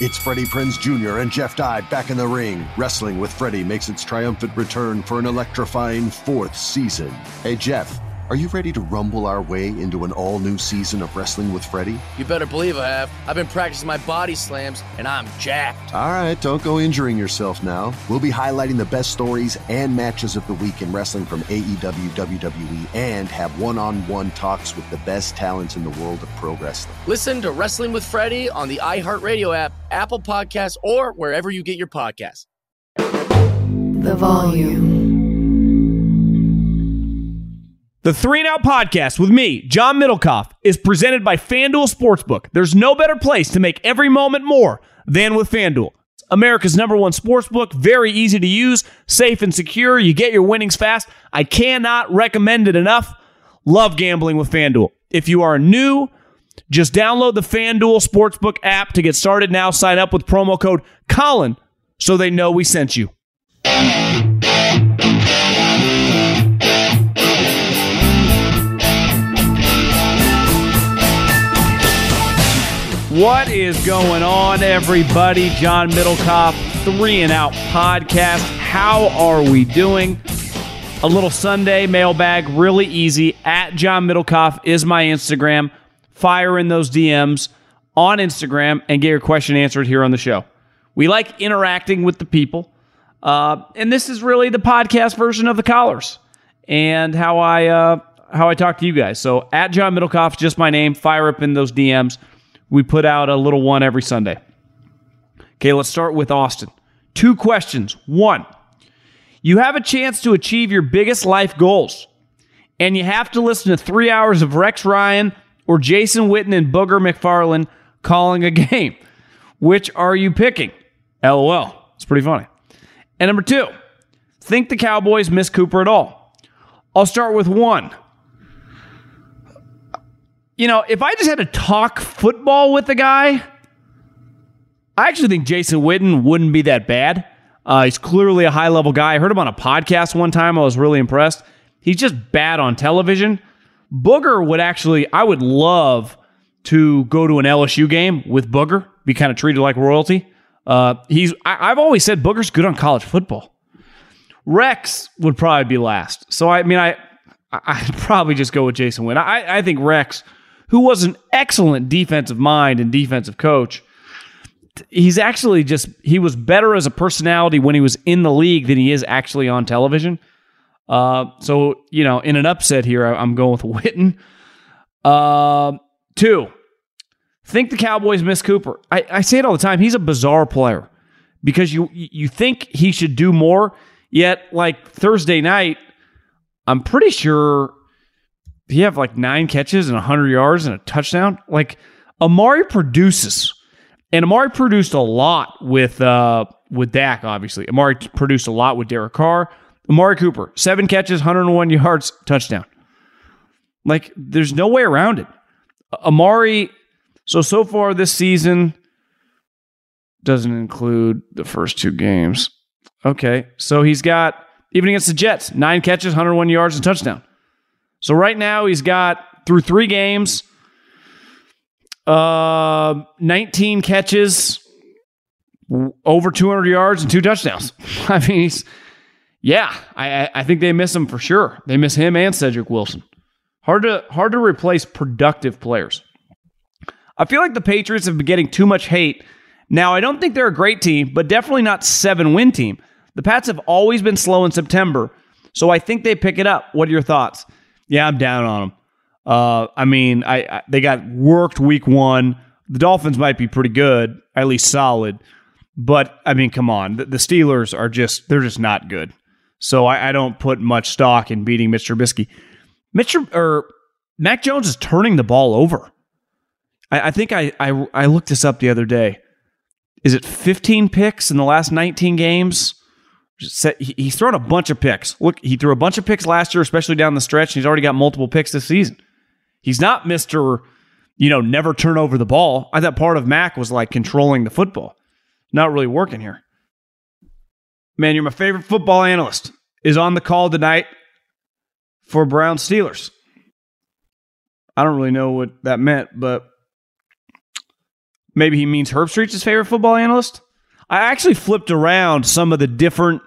It's Freddie Prinze Jr. and Jeff Dye back in the ring. Wrestling with Freddie makes its triumphant return for an electrifying fourth season. Hey, Jeff. Are you ready to rumble our way into an all new season of Wrestling with Freddie? You better believe I have. I've been practicing my body slams, and I'm jacked. All right, don't go injuring yourself now. We'll be highlighting the best stories and matches of the week in wrestling from AEW, WWE, and have one on one talks with the best talents in the world of pro wrestling. Listen to Wrestling with Freddie on the iHeartRadio app, Apple Podcasts, or wherever you get your podcasts. The volume. The Three and Out podcast with me, John Middlekauff, is presented by FanDuel Sportsbook. There's no better place to make every moment more than with FanDuel. America's number one sportsbook, very easy to use, safe and secure. You get your winnings fast. I cannot recommend it enough. Love gambling with FanDuel. If you are new, just download the FanDuel Sportsbook app to get started now. Sign up with promo code Colin so they know we sent you. What is going on, everybody? John Middlekauff, Three and Out Podcast. How are we doing? A little Sunday mailbag, really easy. At John Middlekauff is my Instagram. Fire in those DMs on Instagram and get your question answered here on the show. We like interacting with the people. Uh, and this is really the podcast version of the collars and how I uh, how I talk to you guys. So at John Middlekauff, just my name. Fire up in those DMs. We put out a little one every Sunday. Okay, let's start with Austin. Two questions. One, you have a chance to achieve your biggest life goals, and you have to listen to three hours of Rex Ryan or Jason Witten and Booger McFarland calling a game. Which are you picking? LOL. It's pretty funny. And number two, think the Cowboys miss Cooper at all? I'll start with one you know, if I just had to talk football with the guy, I actually think Jason Witten wouldn't be that bad. Uh, he's clearly a high level guy. I heard him on a podcast one time. I was really impressed. He's just bad on television. Booger would actually, I would love to go to an LSU game with Booger, be kind of treated like royalty. Uh, he's, I, I've always said Booger's good on college football. Rex would probably be last. So I mean, I, I'd probably just go with Jason Witten. I, I think Rex who was an excellent defensive mind and defensive coach. He's actually just he was better as a personality when he was in the league than he is actually on television. Uh, so you know, in an upset here, I'm going with Witten. Uh, two, think the Cowboys miss Cooper. I, I say it all the time. He's a bizarre player because you you think he should do more, yet like Thursday night, I'm pretty sure he have like nine catches and 100 yards and a touchdown. Like Amari produces, and Amari produced a lot with uh with Dak. Obviously, Amari produced a lot with Derek Carr. Amari Cooper, seven catches, 101 yards, touchdown. Like there's no way around it. Amari. So so far this season doesn't include the first two games. Okay, so he's got even against the Jets, nine catches, 101 yards, and touchdown. So right now he's got through three games, uh, 19 catches, over 200 yards, and two touchdowns. I mean, he's yeah. I I think they miss him for sure. They miss him and Cedric Wilson. Hard to hard to replace productive players. I feel like the Patriots have been getting too much hate. Now I don't think they're a great team, but definitely not seven win team. The Pats have always been slow in September, so I think they pick it up. What are your thoughts? Yeah, I'm down on them. Uh, I mean, I, I, they got worked week one. The Dolphins might be pretty good, at least solid, but I mean, come on, the, the Steelers are just they're just not good. So I, I, don't put much stock in beating Mitch Trubisky. Mitch or Mac Jones is turning the ball over. I, I think I, I I looked this up the other day. Is it 15 picks in the last 19 games? he's thrown a bunch of picks. Look, he threw a bunch of picks last year, especially down the stretch, and he's already got multiple picks this season. He's not Mr. You know, never turn over the ball. I thought part of Mac was like controlling the football. Not really working here. Man, you're my favorite football analyst. Is on the call tonight for Brown Steelers. I don't really know what that meant, but maybe he means Herbstreit's his favorite football analyst. I actually flipped around some of the different.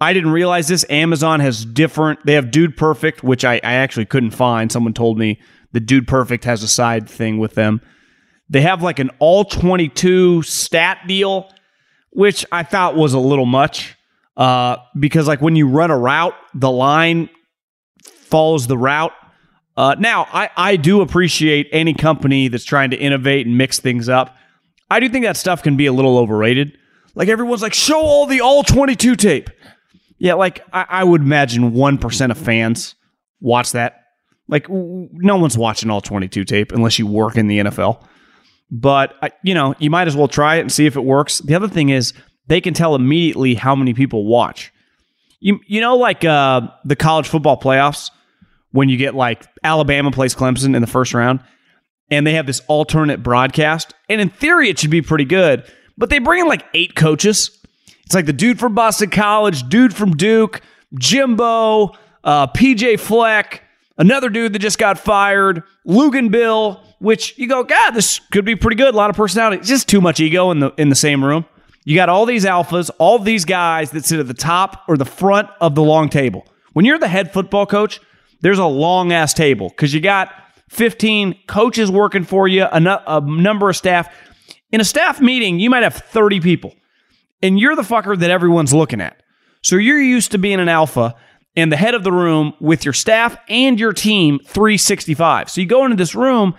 I didn't realize this. Amazon has different. They have Dude Perfect, which I, I actually couldn't find. Someone told me the Dude Perfect has a side thing with them. They have like an all 22 stat deal, which I thought was a little much uh, because, like, when you run a route, the line follows the route. Uh, now, I, I do appreciate any company that's trying to innovate and mix things up. I do think that stuff can be a little overrated. Like everyone's like, show all the all 22 tape. Yeah, like I, I would imagine 1% of fans watch that. Like no one's watching all 22 tape unless you work in the NFL. But you know, you might as well try it and see if it works. The other thing is they can tell immediately how many people watch. You you know like uh, the college football playoffs when you get like Alabama plays Clemson in the first round and they have this alternate broadcast and in theory it should be pretty good but they bring in like eight coaches. It's like the dude from Boston College, dude from Duke, Jimbo, uh, PJ Fleck, another dude that just got fired, Lugan Bill, which you go, God, this could be pretty good. A lot of personality. It's just too much ego in the in the same room. You got all these alphas, all these guys that sit at the top or the front of the long table. When you're the head football coach, there's a long ass table because you got 15 coaches working for you, a, a number of staff. In a staff meeting, you might have 30 people, and you're the fucker that everyone's looking at. So you're used to being an alpha and the head of the room with your staff and your team 365. So you go into this room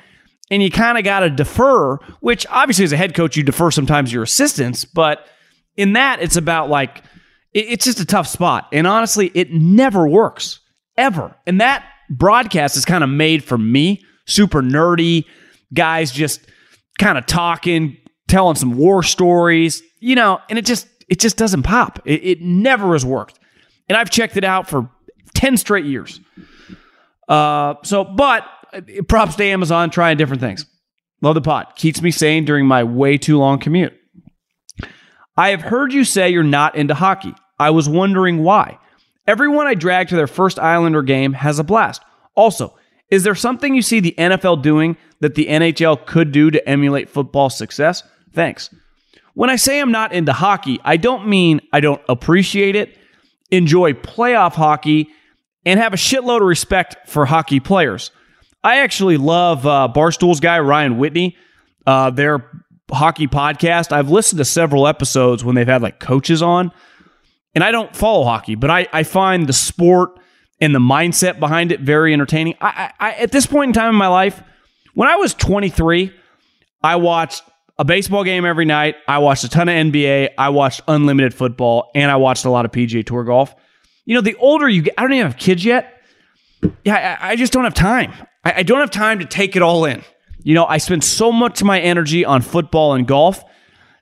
and you kind of got to defer, which obviously as a head coach, you defer sometimes your assistants, but in that, it's about like, it's just a tough spot. And honestly, it never works, ever. And that broadcast is kind of made for me, super nerdy, guys just kind of talking, telling some war stories, you know, and it just it just doesn't pop. It, it never has worked, and I've checked it out for ten straight years. Uh, so, but Uh, props to Amazon trying different things. Love the pot. Keeps me sane during my way too long commute. I have heard you say you're not into hockey. I was wondering why. Everyone I drag to their first Islander game has a blast. Also, is there something you see the NFL doing that the NHL could do to emulate football success? Thanks. When I say I'm not into hockey, I don't mean I don't appreciate it, enjoy playoff hockey, and have a shitload of respect for hockey players. I actually love uh, Barstool's guy, Ryan Whitney, uh, their hockey podcast. I've listened to several episodes when they've had like coaches on, and I don't follow hockey, but I, I find the sport and the mindset behind it very entertaining. I, I, at this point in time in my life, when I was 23, I watched a baseball game every night. I watched a ton of NBA. I watched unlimited football, and I watched a lot of PGA Tour golf. You know, the older you get, I don't even have kids yet. Yeah, I, I just don't have time. I, I don't have time to take it all in. You know, I spend so much of my energy on football and golf.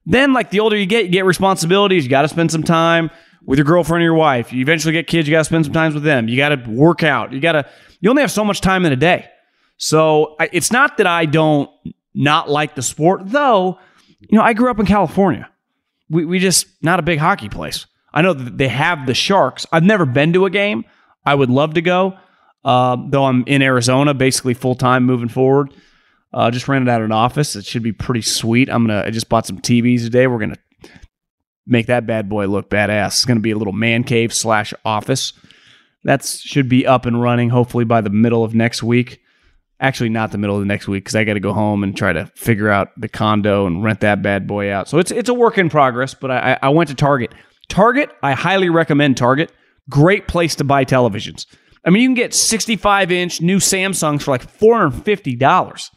Then, like the older you get, you get responsibilities. You got to spend some time with your girlfriend or your wife. You eventually get kids. You got to spend some time with them. You got to work out. You got to. You only have so much time in a day. So I, it's not that I don't not like the sport, though. You know, I grew up in California. We we just not a big hockey place. I know that they have the Sharks. I've never been to a game. I would love to go, uh, though I'm in Arizona basically full time moving forward. Uh, just rented out an office. It should be pretty sweet. I'm gonna. I just bought some TVs today. We're gonna make that bad boy look badass. It's gonna be a little man cave slash office. That should be up and running hopefully by the middle of next week. Actually, not the middle of the next week because I got to go home and try to figure out the condo and rent that bad boy out. So it's it's a work in progress. But I, I went to Target. Target, I highly recommend Target. Great place to buy televisions. I mean, you can get 65 inch new Samsungs for like $450.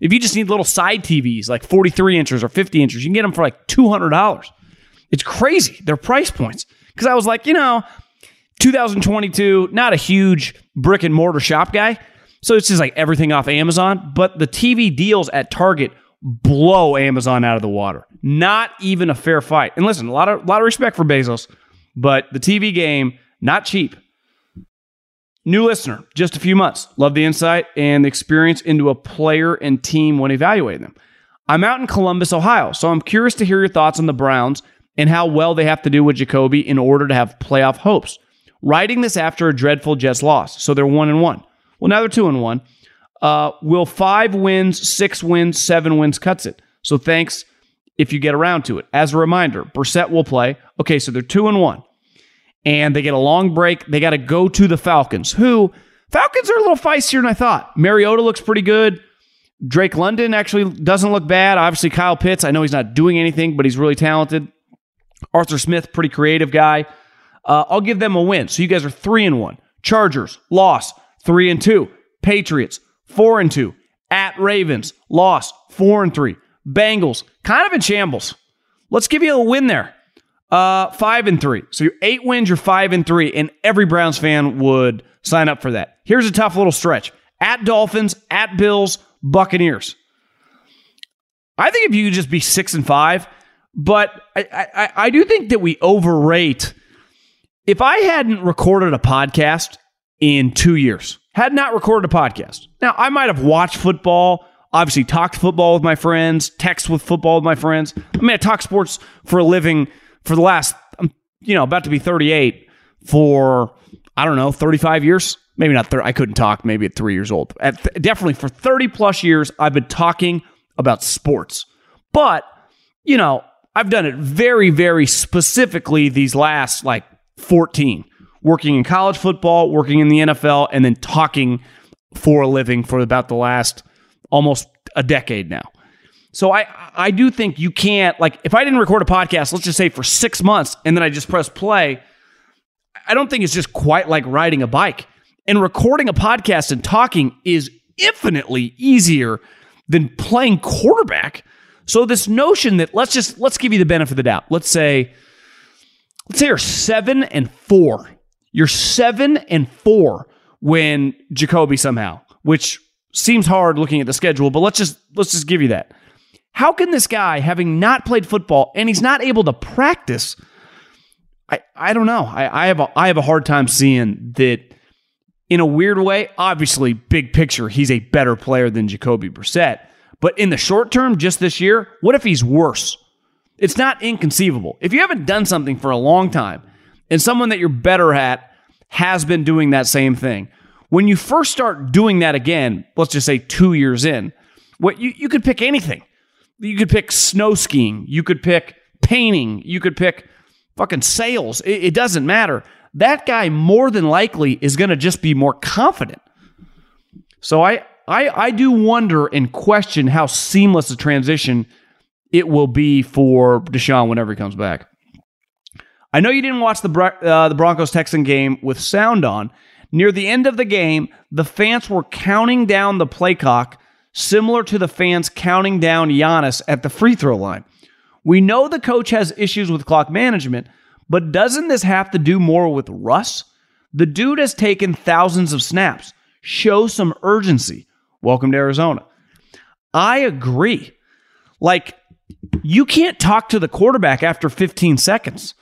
If you just need little side TVs, like 43 inches or 50 inches, you can get them for like $200. It's crazy, their price points. Because I was like, you know, 2022, not a huge brick and mortar shop guy. So it's just like everything off Amazon. But the TV deals at Target blow Amazon out of the water. Not even a fair fight. And listen, a lot of lot of respect for Bezos, but the TV game not cheap. New listener, just a few months. Love the insight and the experience into a player and team when evaluating them. I'm out in Columbus, Ohio, so I'm curious to hear your thoughts on the Browns and how well they have to do with Jacoby in order to have playoff hopes. Writing this after a dreadful Jets loss, so they're one and one. Well, now they're two and one. Uh, will five wins, six wins, seven wins cuts it? So thanks if you get around to it. As a reminder, Brissett will play. Okay, so they're two and one and they get a long break. They got to go to the Falcons, who Falcons are a little feistier than I thought. Mariota looks pretty good. Drake London actually doesn't look bad. Obviously, Kyle Pitts, I know he's not doing anything, but he's really talented. Arthur Smith, pretty creative guy. Uh, I'll give them a win. So you guys are three and one. Chargers, loss, three and two. Patriots, four and two. At Ravens, loss, four and three. Bengals, kind of in shambles. Let's give you a win there. Uh, five and three. So you're eight wins, you're five and three, and every Browns fan would sign up for that. Here's a tough little stretch: at Dolphins, at Bills, Buccaneers. I think if you could just be six and five, but I, I, I do think that we overrate. If I hadn't recorded a podcast in two years, had not recorded a podcast, now I might have watched football, obviously talked football with my friends, text with football with my friends. I mean, I talk sports for a living for the last, um, you know, about to be 38 for, I don't know, 35 years. Maybe not 30. I couldn't talk maybe at three years old. At th- definitely for 30 plus years, I've been talking about sports. But, you know, I've done it very, very specifically these last like 14, working in college football, working in the NFL, and then talking for a living for about the last almost a decade now. So I I do think you can't like if I didn't record a podcast, let's just say for six months, and then I just press play. I don't think it's just quite like riding a bike. And recording a podcast and talking is infinitely easier than playing quarterback. So this notion that let's just let's give you the benefit of the doubt. Let's say let's say you're seven and four. You're seven and four when Jacoby somehow, which seems hard looking at the schedule, but let's just let's just give you that. How can this guy, having not played football and he's not able to practice, I, I don't know. I, I have a I have a hard time seeing that in a weird way. Obviously, big picture, he's a better player than Jacoby Brissett. But in the short term, just this year, what if he's worse? It's not inconceivable. If you haven't done something for a long time and someone that you're better at has been doing that same thing, when you first start doing that again, let's just say two years in, what you, you could pick anything. You could pick snow skiing. You could pick painting. You could pick fucking sales. It, it doesn't matter. That guy more than likely is going to just be more confident. So I, I, I do wonder and question how seamless a transition it will be for Deshaun whenever he comes back. I know you didn't watch the uh, the Broncos Texan game with sound on. Near the end of the game, the fans were counting down the play clock similar to the fans counting down Giannis at the free throw line. We know the coach has issues with clock management, but doesn't this have to do more with Russ? The dude has taken thousands of snaps. Show some urgency. Welcome to Arizona. I agree. Like, you can't talk to the quarterback after 15 seconds.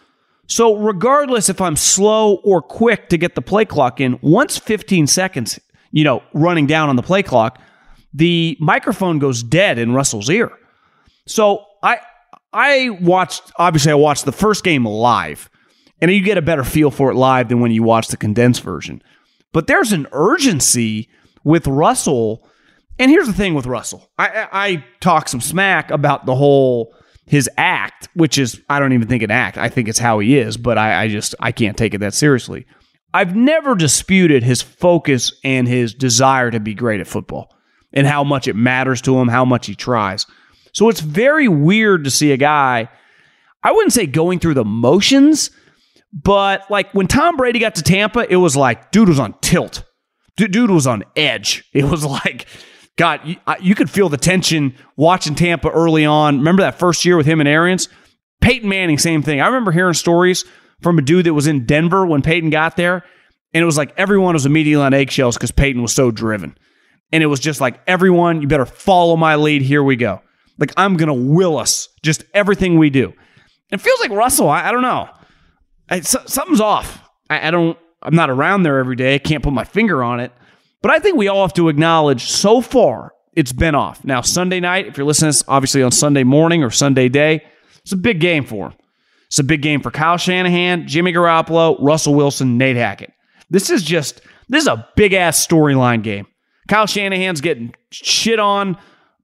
So, regardless if I'm slow or quick to get the play clock in, once 15 seconds, you know, running down on the play clock, the microphone goes dead in Russell's ear. So, I I watched obviously I watched the first game live. And you get a better feel for it live than when you watch the condensed version. But there's an urgency with Russell and here's the thing with Russell. I, I, I talk some smack about the whole his act, which is I don't even think an act. I think it's how he is, but I, I just I can't take it that seriously. I've never disputed his focus and his desire to be great at football and how much it matters to him, how much he tries. So it's very weird to see a guy, I wouldn't say going through the motions, but like when Tom Brady got to Tampa, it was like, dude was on tilt. Dude was on edge. It was like God, you, you, could feel the tension watching Tampa early on. Remember that first year with him and Arians? Peyton Manning, same thing. I remember hearing stories from a dude that was in Denver when Peyton got there, and it was like everyone was immediately on eggshells because Peyton was so driven. And it was just like, everyone, you better follow my lead. Here we go. Like, I'm going to will us just everything we do. It feels like Russell, I, I don't know. I, so, something's off. I, I don't, I'm not around there every day. I can't put my finger on it. But I think we all have to acknowledge so far it's been off. Now, Sunday night, if you're listening this, obviously on Sunday morning or Sunday day, it's a big game for him. It's a big game for Kyle Shanahan, Jimmy Garoppolo, Russell Wilson, Nate Hackett. This is just, this is a big ass storyline game. Kyle Shanahan's getting shit on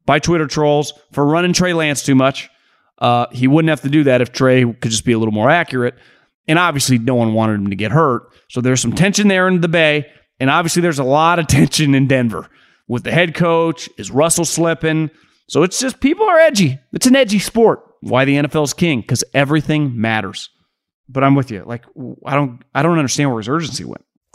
by Twitter trolls for running Trey Lance too much. Uh, he wouldn't have to do that if Trey could just be a little more accurate. And obviously, no one wanted him to get hurt. So there's some tension there in the Bay. And obviously, there's a lot of tension in Denver with the head coach. Is Russell slipping? So it's just people are edgy. It's an edgy sport. Why the NFL's king? Because everything matters. But I'm with you. Like I don't, I don't understand where his urgency went.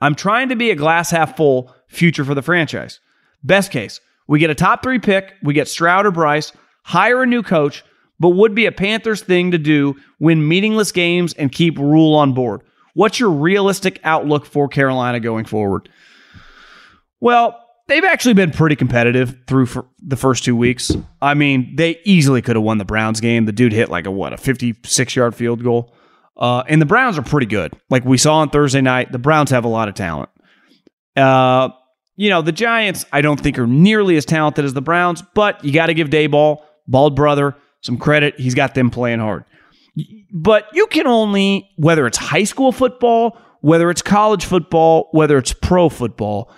I'm trying to be a glass half full future for the franchise. Best case, we get a top three pick, we get Stroud or Bryce, hire a new coach, but would be a Panthers thing to do win meaningless games and keep Rhule on board. What's your realistic outlook for Carolina going forward? Well, they've actually been pretty competitive through the first two weeks. I mean, they easily could have won the Browns game. The dude hit like a what, a 56 yard field goal. Uh, and the Browns are pretty good. Like we saw on Thursday night, the Browns have a lot of talent. Uh, you know, the Giants, I don't think are nearly as talented as the Browns, but you got to give Daboll, bald brother, some credit. He's got them playing hard. But you can only, whether it's high school football, whether it's college football, whether it's pro football,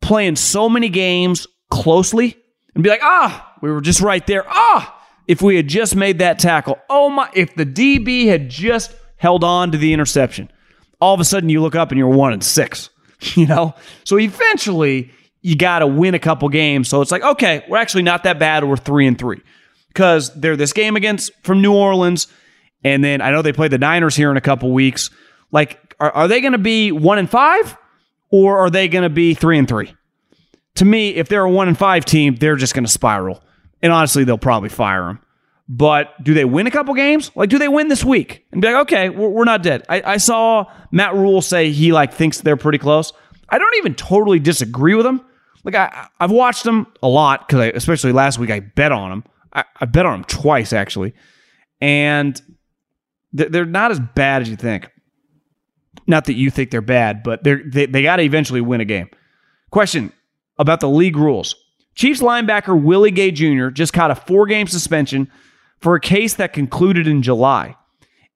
playing so many games closely and be like, ah, we were just right there. Ah, if we had just made that tackle. Oh my, if the DB had just held on to the interception, all of a sudden you look up and you're one and six, you know? So eventually you got to win a couple games. So it's like, okay, we're actually not that bad. We're three and three because they're this game against from New Orleans. And then I know they play the Niners here in a couple weeks. Like, are, are they going to be one and five or are they going to be three and three? To me, if they're a one and five team, they're just going to spiral. And honestly, they'll probably fire him. But do they win a couple games? Like, do they win this week and be like, okay, we're, we're not dead? I, I, saw Matt Rhule say he like thinks they're pretty close. I don't even totally disagree with him. Like, I, I've watched them a lot because especially last week I bet on them. I, I bet on them twice actually, and they're, not as bad as you think. Not that you think they're bad, but they're, they they got to eventually win a game. Question about the league rules. Chiefs linebacker Willie Gay Jr. just caught a four game suspension for a case that concluded in July.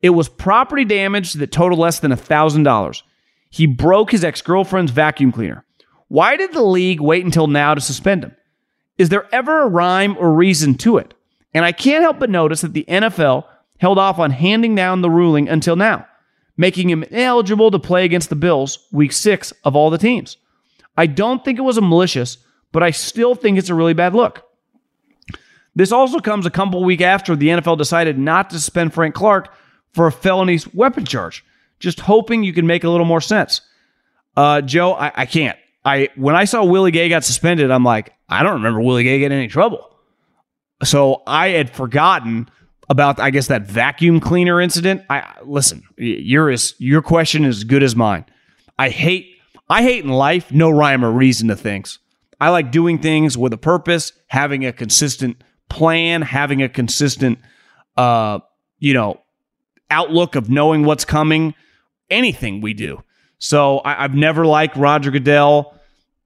It was property damage that totaled less than $1,000. He broke his ex girlfriend's vacuum cleaner. Why did the league wait until now to suspend him? Is there ever a rhyme or reason to it? And I can't help but notice that the NFL held off on handing down the ruling until now, making him ineligible to play against the Bills week six of all the teams. I don't think it was a malicious but I still think it's a really bad look. This also comes a couple week after the NFL decided not to suspend Frank Clark for a felony weapon charge. Just hoping you can make a little more sense. Uh, Joe, I, I can't. I when I saw Willie Gay got suspended, I'm like, I don't remember Willie Gay getting any trouble. So I had forgotten about, I guess, that vacuum cleaner incident. I listen, your is your question is as good as mine. I hate I hate in life no rhyme or reason to things. I like doing things with a purpose, having a consistent plan, having a consistent, uh, you know, outlook of knowing what's coming. Anything we do. So I, I've never liked Roger Goodell.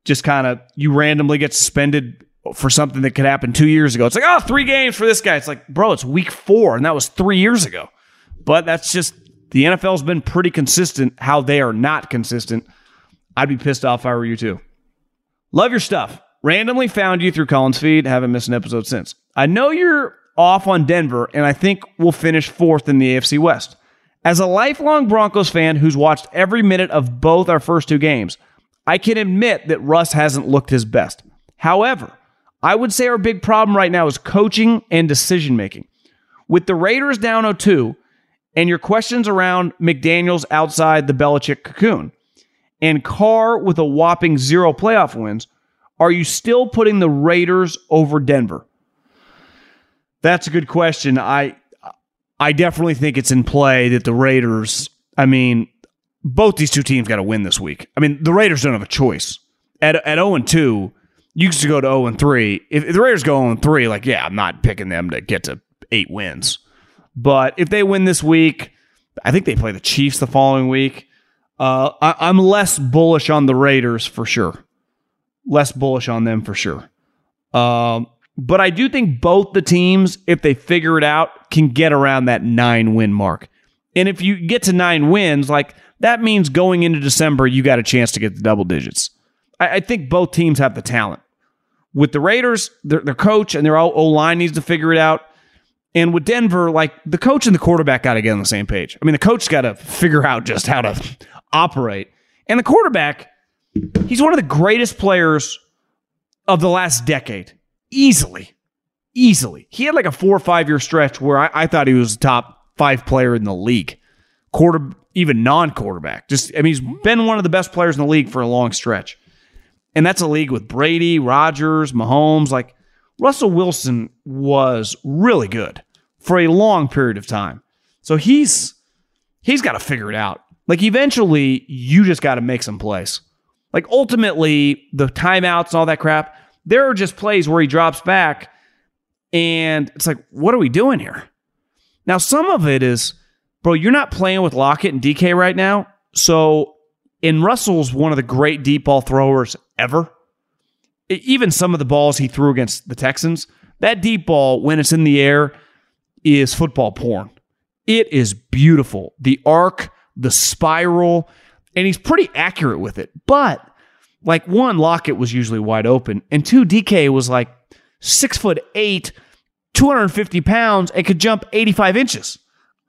Just kind of you randomly get suspended for something that could happen two years ago. It's like, oh, three games for this guy. It's like, bro, it's week four, and that was three years ago. But that's just the NFL's been pretty consistent how they are not consistent. I'd be pissed off if I were you too. Love your stuff. Randomly found you through Colin's feed. Haven't missed an episode since. I know you're off on Denver, and I think we'll finish fourth in the AFC West. As a lifelong Broncos fan who's watched every minute of both our first two games, I can admit that Russ hasn't looked his best. However, I would say our big problem right now is coaching and decision making. With the Raiders down 0 2, and your questions around McDaniels outside the Belichick cocoon, and Carr with a whopping zero playoff wins, are you still putting the Raiders over Denver? That's a good question. I I definitely think it's in play that the Raiders, I mean, both these two teams got to win this week. I mean, the Raiders don't have a choice. At at 0 and 2, you used to go to 0 and 3. If, if the Raiders go 0 and 3, like, yeah, I'm not picking them to get to eight wins. But if they win this week, I think they play the Chiefs the following week. Uh, I, am less bullish on the Raiders for sure. Less bullish on them for sure. Um, but I do think both the teams, if they figure it out, can get around that nine win mark. And if you get to nine wins, like that means going into December, you got a chance to get the double digits. I, I think both teams have the talent. With the Raiders, their, their coach and their O line needs to figure it out. And with Denver, like the coach and the quarterback got to get on the same page. I mean, the coach's got to figure out just how to operate. And the quarterback, he's one of the greatest players of the last decade. Easily. Easily. He had like a four or five year stretch where I, I thought he was the top five player in the league. Quarter, even non quarterback. Just, I mean, he's been one of the best players in the league for a long stretch. And that's a league with Brady, Rodgers, Mahomes. Like Russell Wilson was really good for a long period of time. So he's he's got to figure it out. Like eventually, you just got to make some plays. Like ultimately, the timeouts and all that crap, there are just plays where he drops back and it's like, what are we doing here? Now, some of it is, bro, you're not playing with Lockett and DK right now. So, and Russell's one of the great deep ball throwers ever. Even some of the balls he threw against the Texans, that deep ball, when it's in the air, is football porn. It is beautiful. The arc, the spiral, and he's pretty accurate with it. But like one, Lockett was usually wide open, and two, DK was like six foot eight, 250 pounds, and could jump 85 inches.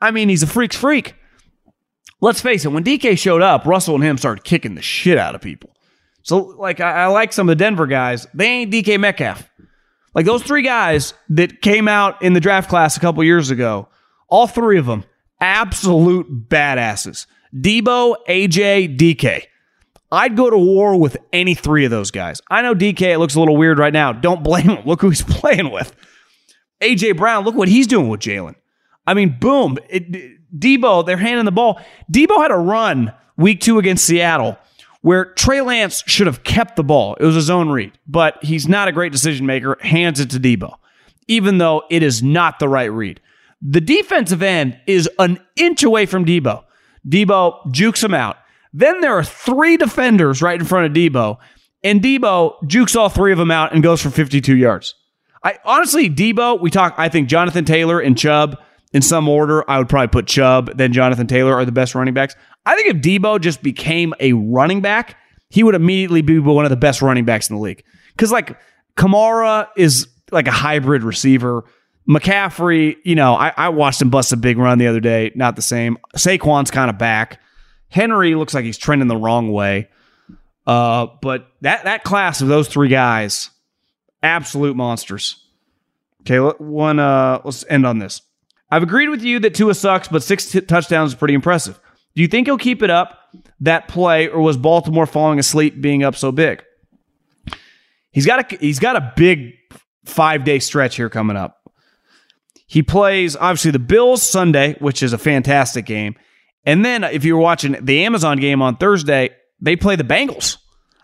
I mean, he's a freak's freak. Let's face it, when DK showed up, Russell and him started kicking the shit out of people. So, like, I, I like some of the Denver guys. They ain't DK Metcalf. Like those three guys that came out in the draft class a couple years ago, all three of them, absolute badasses. Deebo, AJ, DK. I'd go to war with any three of those guys. I know DK it looks a little weird right now. Don't blame him. Look who he's playing with. AJ Brown, look what he's doing with Jalen. I mean, boom. It, Deebo, they're handing the ball. Deebo had a run week two against Seattle where Trey Lance should have kept the ball. It was a zone read, but he's not a great decision maker, hands it to Deebo, even though it is not the right read. The defensive end is an inch away from Deebo. Deebo jukes him out. Then there are three defenders right in front of Deebo, and Deebo jukes all three of them out and goes for 52 yards. I honestly, Deebo, we talk, I think Jonathan Taylor and Chubb in some order. I would probably put Chubb, then Jonathan Taylor are the best running backs. I think if Deebo just became a running back, he would immediately be one of the best running backs in the league. Because like Kamara is like a hybrid receiver. McCaffrey, you know, I, I, watched him bust a big run the other day. Not the same. Saquon's kind of back. Henry looks like he's trending the wrong way. Uh, but that that class of those three guys, absolute monsters. Okay, one. Uh, let's end on this. I've agreed with you that Tua sucks, but six t- touchdowns is pretty impressive. Do you think he'll keep it up that play, or was Baltimore falling asleep being up so big? He's got a he's got a big five day stretch here coming up. He plays obviously the Bills Sunday, which is a fantastic game, and then if you're watching the Amazon game on Thursday, they play the Bengals.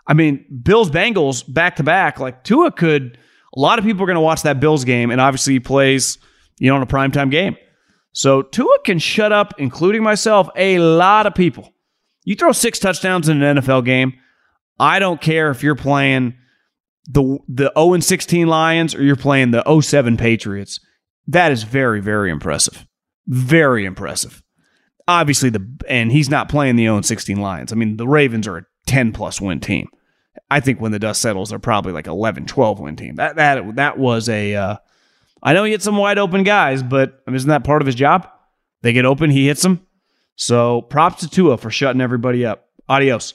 I mean, Bills Bengals back to back. Like Tua could. A lot of people are going to watch that Bills game, and obviously he plays you know in a primetime game. So Tua can shut up, including myself, a lot of people. You throw six touchdowns in an NFL game. I don't care if you're playing the the 0 16 Lions or you're playing the 07 Patriots. That is very, very impressive. Very impressive. Obviously, the and he's not playing the own 16 Lions. I mean, the Ravens are a 10 plus win team. I think when the dust settles, they're probably like 11, 12 win team. That that that was a uh, I know he hit some wide open guys, but isn't that part of his job? They get open, he hits them. So props to Tua for shutting everybody up. Adios.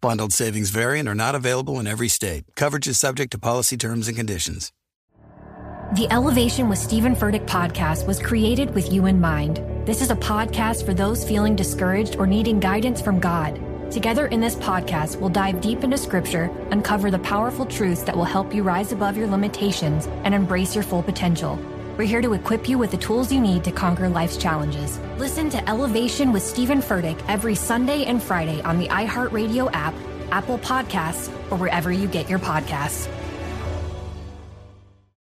Bundled savings vary and are not available in every state. Coverage is subject to policy terms and conditions. The Elevation with Stephen Furtick podcast was created with you in mind. This is a podcast for those feeling discouraged or needing guidance from God. Together in this podcast, we'll dive deep into scripture, uncover the powerful truths that will help you rise above your limitations and embrace your full potential. We're here to equip you with the tools you need to conquer life's challenges. Listen to Elevation with Stephen Furtick every Sunday and Friday on the iHeartRadio app, Apple Podcasts, or wherever you get your podcasts.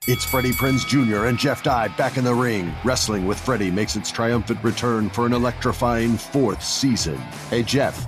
It's Freddie Prinze Jr. and Jeff Dye back in the ring. Wrestling with Freddie makes its triumphant return for an electrifying fourth season. Hey, Jeff.